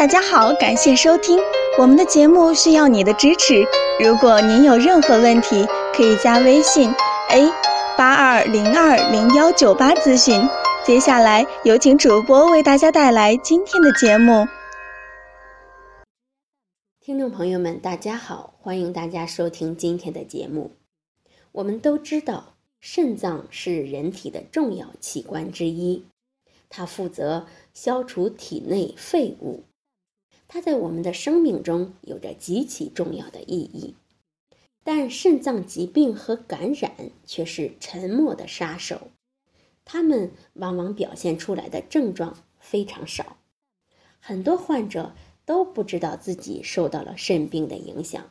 大家好，感谢收听我们的节目，需要你的支持。如果您有任何问题，可以加微信 a 八二零二零幺九八咨询。接下来有请主播为大家带来今天的节目。听众朋友们，大家好，欢迎大家收听今天的节目。我们都知道，肾脏是人体的重要器官之一，它负责消除体内废物。它在我们的生命中有着极其重要的意义，但肾脏疾病和感染却是沉默的杀手，它们往往表现出来的症状非常少，很多患者都不知道自己受到了肾病的影响，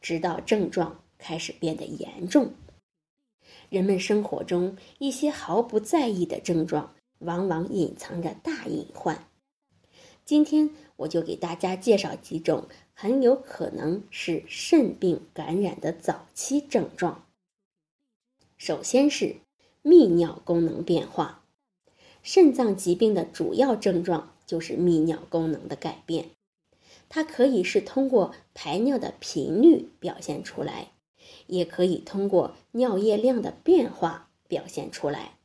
直到症状开始变得严重。人们生活中一些毫不在意的症状，往往隐藏着大隐患。今天我就给大家介绍几种很有可能是肾病感染的早期症状。首先是泌尿功能变化，肾脏疾病的主要症状就是泌尿功能的改变，它可以是通过排尿的频率表现出来，也可以通过尿液量的变化表现出来。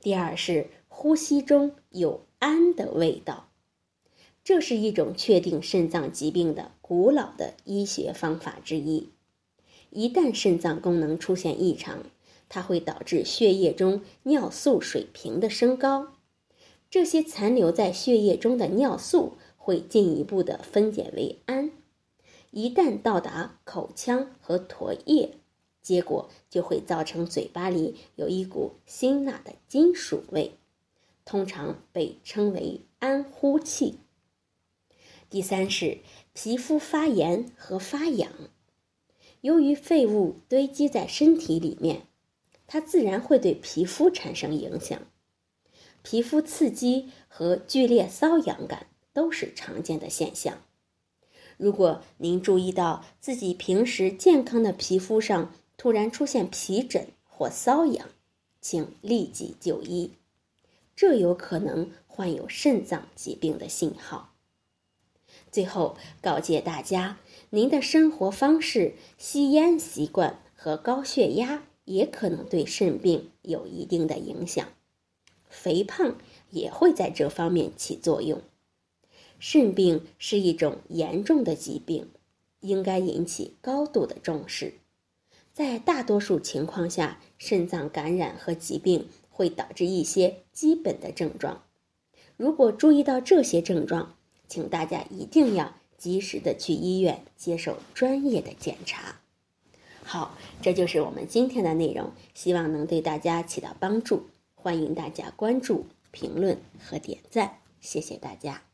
第二是呼吸中有氨的味道。这是一种确定肾脏疾病的古老的医学方法之一。一旦肾脏功能出现异常，它会导致血液中尿素水平的升高。这些残留在血液中的尿素会进一步的分解为氨，一旦到达口腔和唾液，结果就会造成嘴巴里有一股辛辣的金属味，通常被称为氨呼气。第三是皮肤发炎和发痒，由于废物堆积在身体里面，它自然会对皮肤产生影响。皮肤刺激和剧烈瘙痒感都是常见的现象。如果您注意到自己平时健康的皮肤上突然出现皮疹或瘙痒，请立即就医，这有可能患有肾脏疾病的信号。最后告诫大家，您的生活方式、吸烟习惯和高血压也可能对肾病有一定的影响，肥胖也会在这方面起作用。肾病是一种严重的疾病，应该引起高度的重视。在大多数情况下，肾脏感染和疾病会导致一些基本的症状。如果注意到这些症状，请大家一定要及时的去医院接受专业的检查。好，这就是我们今天的内容，希望能对大家起到帮助。欢迎大家关注、评论和点赞，谢谢大家。